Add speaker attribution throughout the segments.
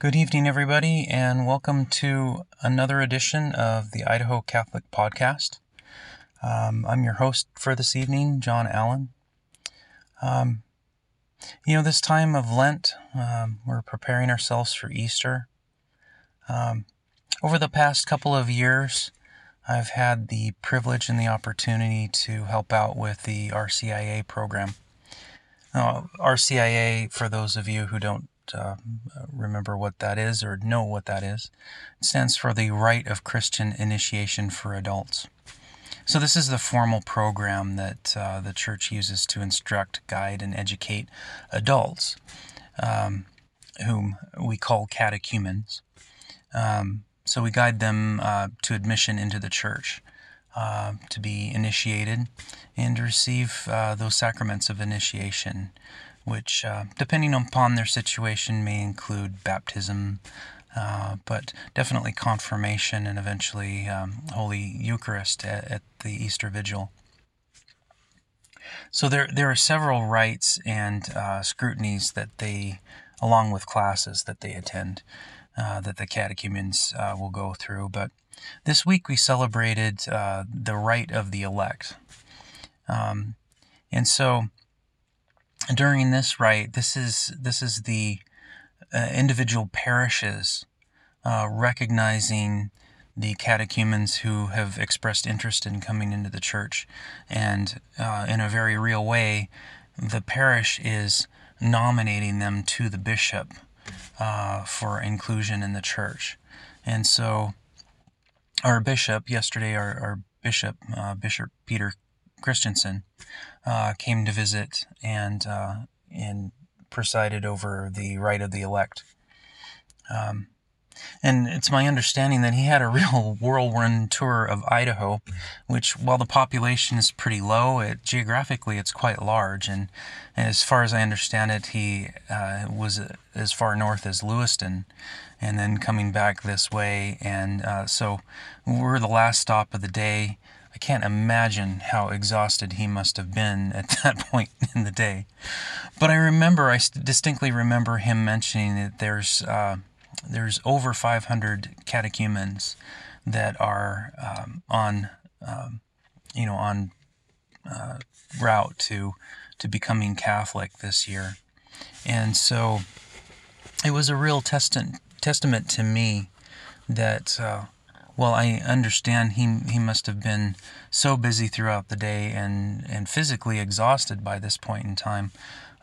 Speaker 1: Good evening, everybody, and welcome to another edition of the Idaho Catholic Podcast. Um, I'm your host for this evening, John Allen. Um, you know, this time of Lent, um, we're preparing ourselves for Easter. Um, over the past couple of years, I've had the privilege and the opportunity to help out with the RCIA program. Uh, RCIA, for those of you who don't uh, remember what that is or know what that is, it stands for the Rite of Christian Initiation for Adults. So, this is the formal program that uh, the church uses to instruct, guide, and educate adults, um, whom we call catechumens. Um, so, we guide them uh, to admission into the church. Uh, to be initiated and to receive uh, those sacraments of initiation, which, uh, depending upon their situation, may include baptism, uh, but definitely confirmation and eventually um, Holy Eucharist at, at, the Easter Vigil. So there, there are several rites and uh, scrutinies that they, along with classes that they attend, that the catechumens will go through, but this week we celebrated uh, the rite of the elect. Um, and so during this rite, this is this is the uh, individual parishes uh, recognizing the catechumens who have expressed interest in coming into the church, and uh, in a very real way, the parish is nominating them to the bishop uh, for inclusion in the church, and so our bishop yesterday, our, our bishop, uh, Bishop Peter Christensen, uh, came to visit and uh, and presided over the rite of the elect. Um, and it's my understanding that he had a real whirlwind tour of Idaho, which, while the population is pretty low, it geographically it's quite large. And, and as far as I understand it, he uh, was as far north as Lewiston, and then coming back this way. And uh, so we're the last stop of the day. I can't imagine how exhausted he must have been at that point in the day. But I remember, I distinctly remember him mentioning that there's uh, there's over 500 catechumens that are um, on um, you know on uh, route to to becoming Catholic this year, and so it was a real testament testament to me that. Uh, well, I understand he he must have been so busy throughout the day and, and physically exhausted by this point in time.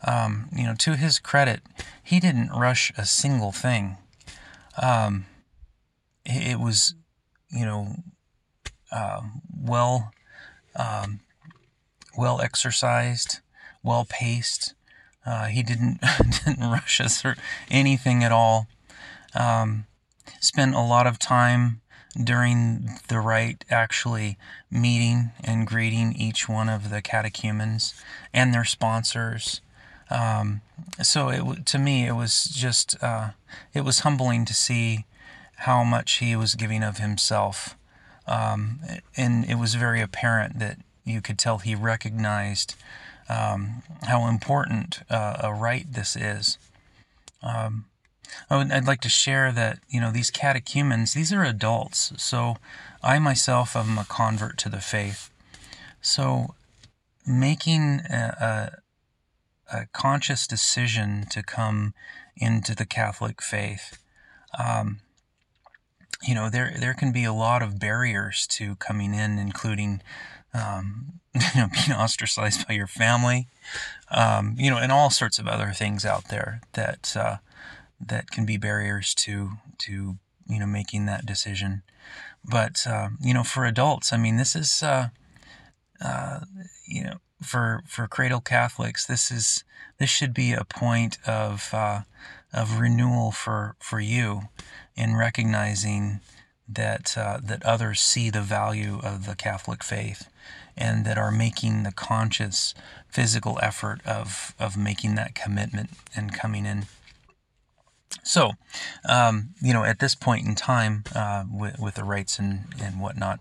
Speaker 1: Um, you know, to his credit, he didn't rush a single thing um, it was, you know, uh, well, um, well exercised, well paced. Uh, he didn't didn't rush us or anything at all. Um, spent a lot of time during the rite actually meeting and greeting each one of the catechumens and their sponsors um, so it to me it was just uh, it was humbling to see how much he was giving of himself, um, and it was very apparent that you could tell he recognized um, how important uh, a rite this is. Um, I would, I'd like to share that you know these catechumens these are adults, so I myself am a convert to the faith. So making a, a a conscious decision to come into the Catholic faith. Um, you know, there there can be a lot of barriers to coming in, including um, you know being ostracized by your family, um, you know, and all sorts of other things out there that uh, that can be barriers to to you know making that decision. But uh, you know, for adults, I mean, this is uh, uh you know for for cradle Catholics, this is this should be a point of uh, of renewal for for you in recognizing that uh, that others see the value of the Catholic faith and that are making the conscious physical effort of of making that commitment and coming in. So, um, you know, at this point in time, uh, with, with, the rites and, and whatnot,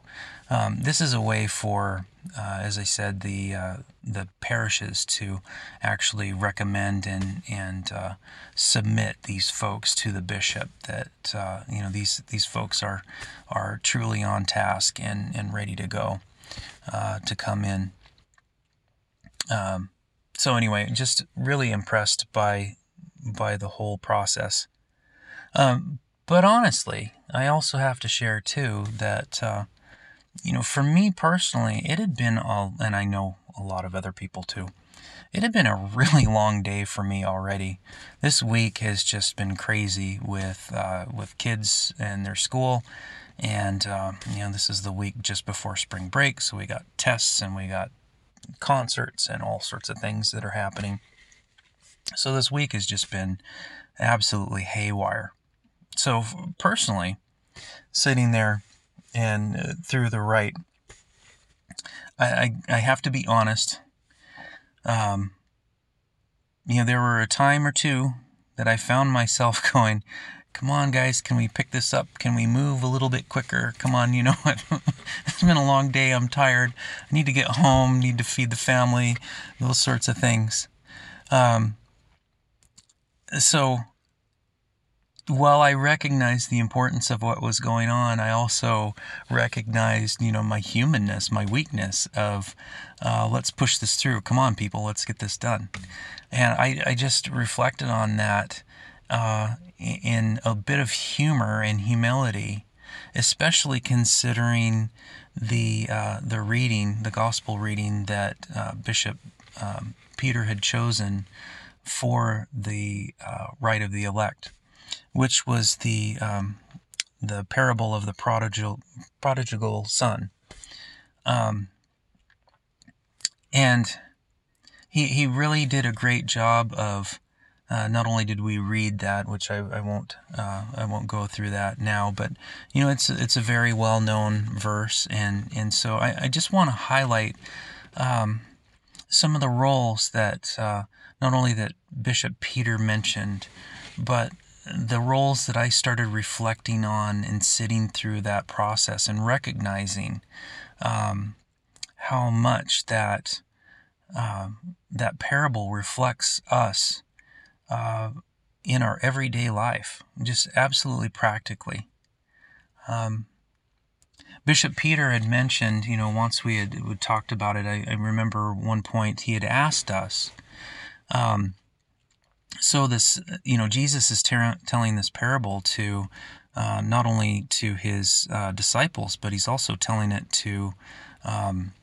Speaker 1: um, this is a way for, uh, as I said, the uh, the parishes to actually recommend and and uh, submit these folks to the bishop. That uh, you know these these folks are are truly on task and and ready to go uh, to come in. Um, so anyway, just really impressed by by the whole process. Um, but honestly, I also have to share too that, uh, you know, for me personally, it had been all, and I know a lot of other people too. It had been a really long day for me already. This week has just been crazy with uh, with kids and their school, and uh, you know this is the week just before spring break, so we got tests and we got concerts and all sorts of things that are happening. So this week has just been absolutely haywire. So personally, sitting there and uh, through the rite, I, I, I have to be honest. Um, you know, there were a time or two that I found myself going, come on, guys, can we pick this up? Can we move a little bit quicker? Come on, you know what? it's been a long day. I'm tired. I need to get home, need to feed the family, those sorts of things. Um, so while I recognized the importance of what was going on, I also recognized, you know, my humanness, my weakness of, uh, let's push this through. Come on, people, let's get this done. And I, I just reflected on that uh, in a bit of humor and humility, especially considering the uh, the reading, the gospel reading that uh, Bishop um, Peter had chosen for the uh, rite of the elect which was the um, the parable of the prodigal prodigal son. Um, and he he really did a great job of. Uh, not only did we read that, which I, I won't uh, I won't go through that now, but you know it's it's a very well known verse, and and so I, I just want to highlight um, some of the roles that uh, not only that Bishop Peter mentioned, but the roles that I started reflecting on and sitting through that process and recognizing um, how much that uh, that parable reflects us uh, in our everyday life, just absolutely practically. Um, Bishop Peter had mentioned, you know, once we had, talked about it, I, I, remember one point he had asked us. Um, so this you know jesus is ter- telling this parable to uh, not only to his uh, disciples but he's also telling it to um,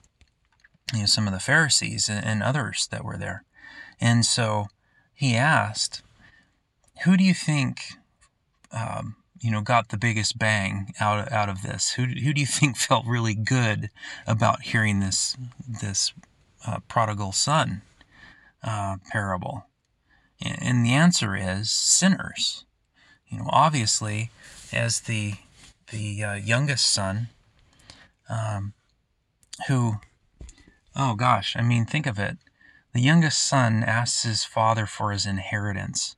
Speaker 1: you know some of the pharisees and, others that were there. And so he asked who do you think um, you know got the biggest bang out out of this? Who, who do you think felt really good about hearing this this uh, prodigal son uh, parable and the answer is sinners. You know, obviously, as the the uh, youngest son, um, who, oh gosh, I mean, think of it. The youngest son asks his father for his inheritance,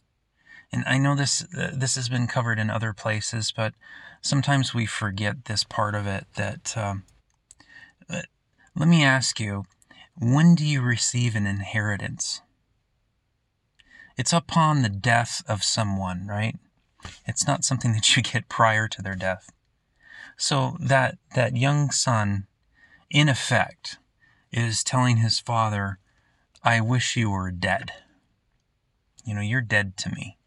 Speaker 1: and I know this uh, this has been covered in other places, but sometimes we forget this part of it. That um, let me ask you, when do you receive an inheritance? it's upon the death of someone, right? It's not something that you get prior to their death. So that that young son, in effect, is telling his father, I wish you were dead. You know, you're dead to me.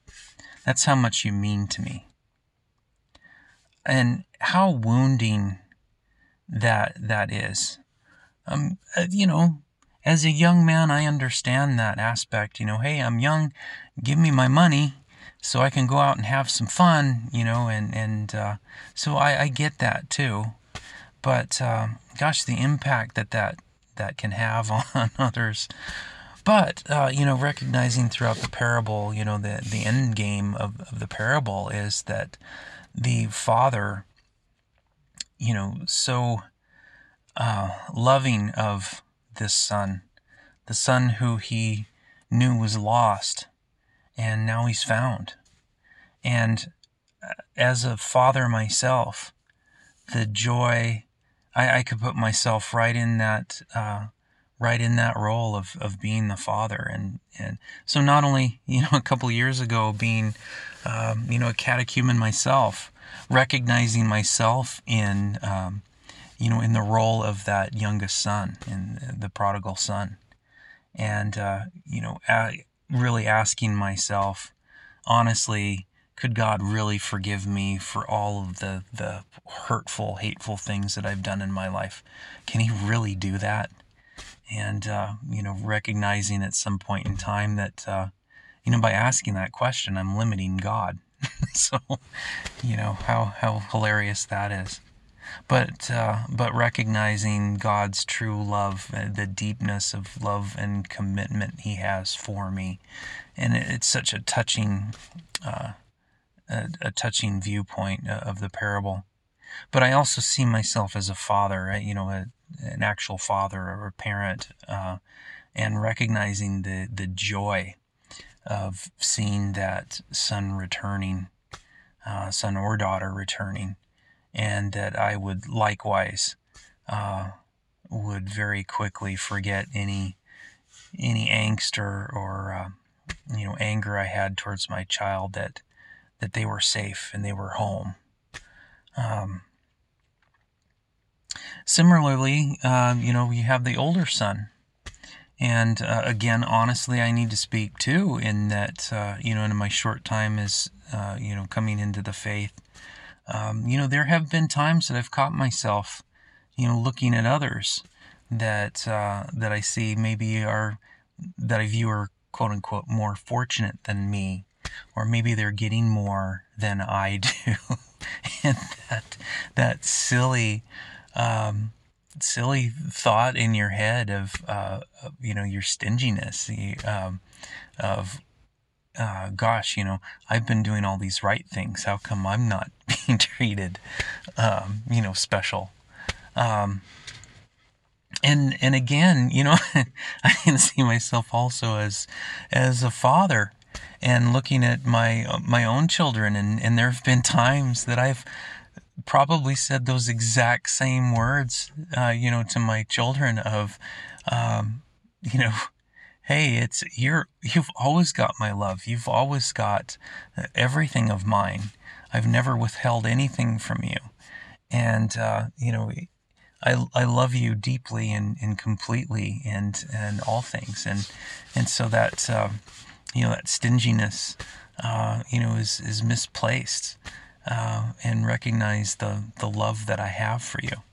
Speaker 1: That's how much you mean to me. And how wounding that that is. Um, uh, you know, as a young man, I understand that aspect. You know, hey, I'm young, give me my money so I can go out and have some fun, you know, and, and uh, so I, I get that too. But uh, gosh, the impact that, that that can have on others. But, uh, you know, recognizing throughout the parable, you know, the, the end game of, of the parable is that the father, you know, so uh, loving of this son, the son who he knew was lost, and now he's found. And uh, as a father myself, the joy, I, I could put myself right in that, uh, right in that role of, of being the father. And, and so not only, you know, a couple years ago being, um, you know, a catechumen myself, recognizing myself in, um, you know, in the role of that youngest son, in the prodigal son. And, uh, you know, really asking myself, honestly, could God really forgive me for all of the, the hurtful, hateful things that I've done in my life? Can He really do that? And, uh, you know, recognizing at some point in time that, uh, you know, by asking that question, I'm limiting God. so, you know, how, how hilarious that is. But, uh, but recognizing God's true love, uh, the deepness of love and commitment He has for me. And it's such a touching, uh, a, a, touching viewpoint uh, of the parable. But I also see myself as a father, you know, a, an actual father or a parent, uh, and recognizing the, the joy of seeing that son returning, uh, son or daughter returning, and that I would likewise uh, would very quickly forget any any angst or, or uh, you know anger I had towards my child that that they were safe and they were home. Um, similarly, uh, you know, you have the older son and uh, again, honestly, I need to speak too in that, uh, you know, in my short time as, uh, you know, coming into the faith, um, you know, there have been times that I've caught myself, you know, looking at others that, uh, that I see maybe are, that I view are quote unquote more fortunate than me, or maybe they're getting more than I do. and that, that silly, um, silly thought in your head of, uh, you know, your stinginess, the, um, of, uh, gosh, you know, I've been doing all these right things. How come I'm not being treated, um, you know, special? Um, and and again, you know, I can see myself also as as a father, and looking at my my own children, and and there have been times that I've probably said those exact same words, uh, you know, to my children of, um, you know, hey, it's you're you've always got my love. You've always got everything of mine. I've never withheld anything from you, and uh, you know, I I love you deeply and, and completely and and all things, and and so that uh, you know that stinginess, uh, you know, is is misplaced uh, and recognize the, the love that I have for you.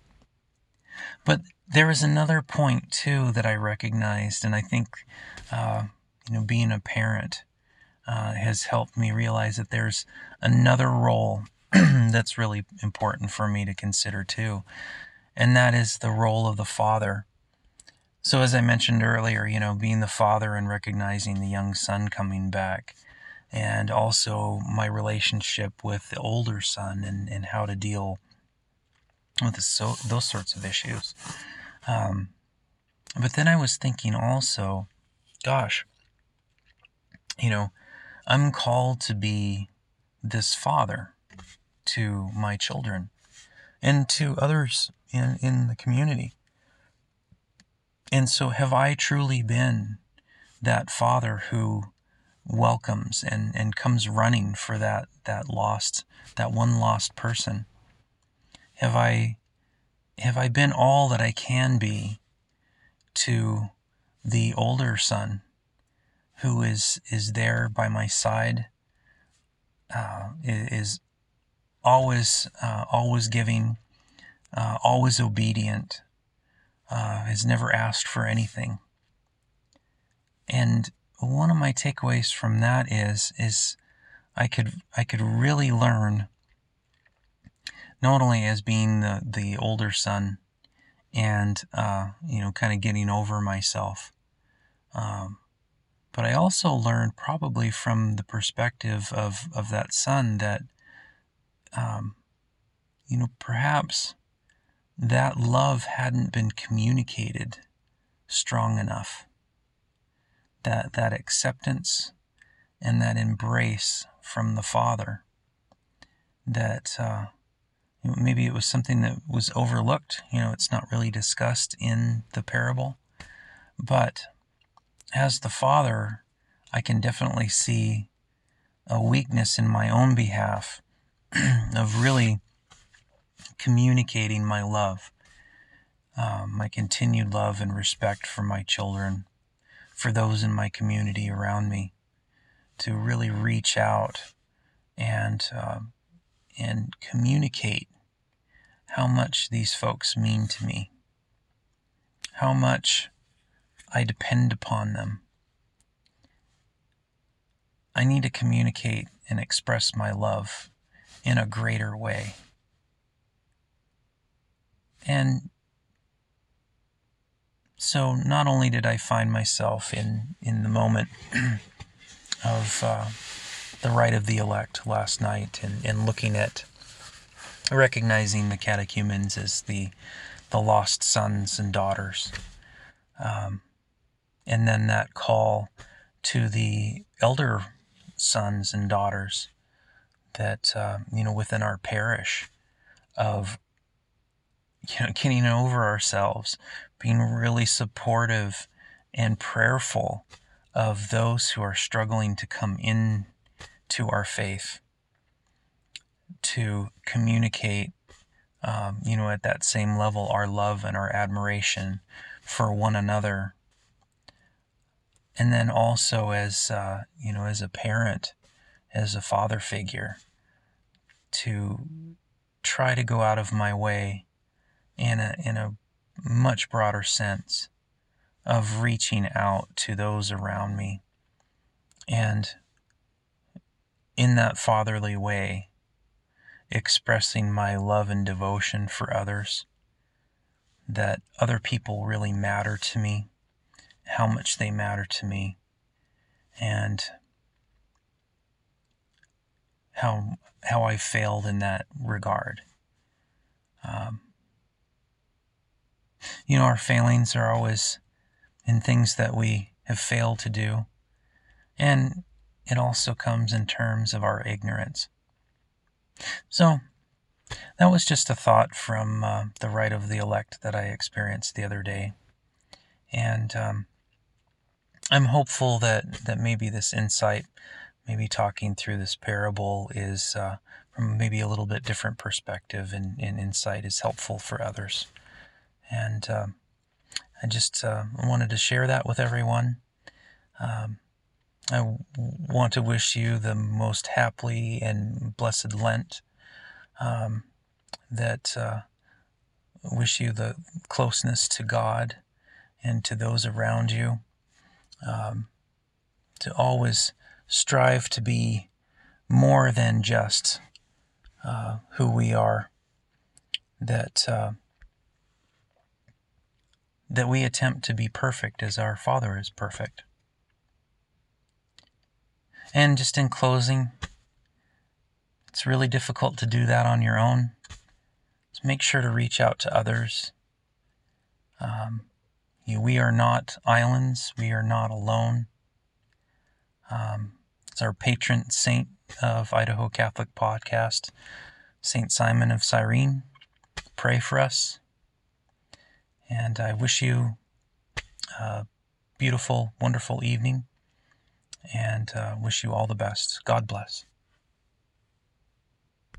Speaker 1: But there is another point too that I recognized, and I think, uh, you know, being a parent uh, has helped me realize that there's another role that's really important for me to consider too, and that is the role of the father. So, as I mentioned earlier, you know, being the father and recognizing the young son coming back and also my relationship with the older son and, and how to deal with so, those sorts of issues. Um, but then I was thinking also, gosh, you know, I'm called to be this father to my children and to others in, in the community. And so, have I truly been that father who welcomes and, and comes running for that, that lost, that one lost person? Have I, have I been all that I can be to the older son who is, is there by my side, uh, is always, uh, always giving, uh, always obedient, uh, has never asked for anything. And one of my takeaways from that is is I could I could really learn not only as being the, the older son and uh, you know kind of getting over myself um, but I also learned probably from the perspective of, of that son that um, you know perhaps that love hadn't been communicated strong enough. That, that acceptance and that embrace from the Father that uh, maybe it was something that was overlooked. You know, it's not really discussed in the parable. But as the Father, I can definitely see a weakness in my own behalf of really communicating my love, um, my continued love and respect for my children, for those in my community around me, to really reach out and uh, and communicate how much these folks mean to me, how much I depend upon them. I need to communicate and express my love in a greater way. And so not only did I find myself in, in the moment of uh, the rite of the elect last night and, and looking at recognizing the catechumens as the the lost sons and daughters, um, and then that call to the elder sons and daughters that uh, you know within our parish of you know getting over ourselves, being really supportive and prayerful of those who are struggling to come in to our faith to communicate, um, you know, at that same level, our love and our admiration for one another. And then also as, uh, you know, as a parent, as a father figure, to try to go out of my way in a, in a much broader sense of reaching out to those around me and in that fatherly way expressing my love and devotion for others, that other people really matter to me, how much they matter to me, and how how I failed in that regard. Um, you know, our failings are always in things that we have failed to do, and it also comes in terms of our ignorance. So, that was just a thought from uh, the rite of the elect that I experienced the other day. And um, I'm hopeful that, that maybe this insight, maybe talking through this parable, is uh, from maybe a little bit different perspective and, and insight is helpful for others. And um, I just uh, wanted to share that with everyone. Um, I want to wish you the most happily and blessed Lent. Um, that uh, wish you the closeness to God and to those around you. Um, to always strive to be more than just uh, who we are. That uh, that we attempt to be perfect as our Father is perfect. And just in closing, it's really difficult to do that on your own. So make sure to reach out to others. Um, we are not islands, we are not alone. Um, it's our patron saint of Idaho Catholic Podcast, Saint Simon of Cyrene. Pray for us. And I wish you a beautiful, wonderful evening and uh, wish you all the best. God bless.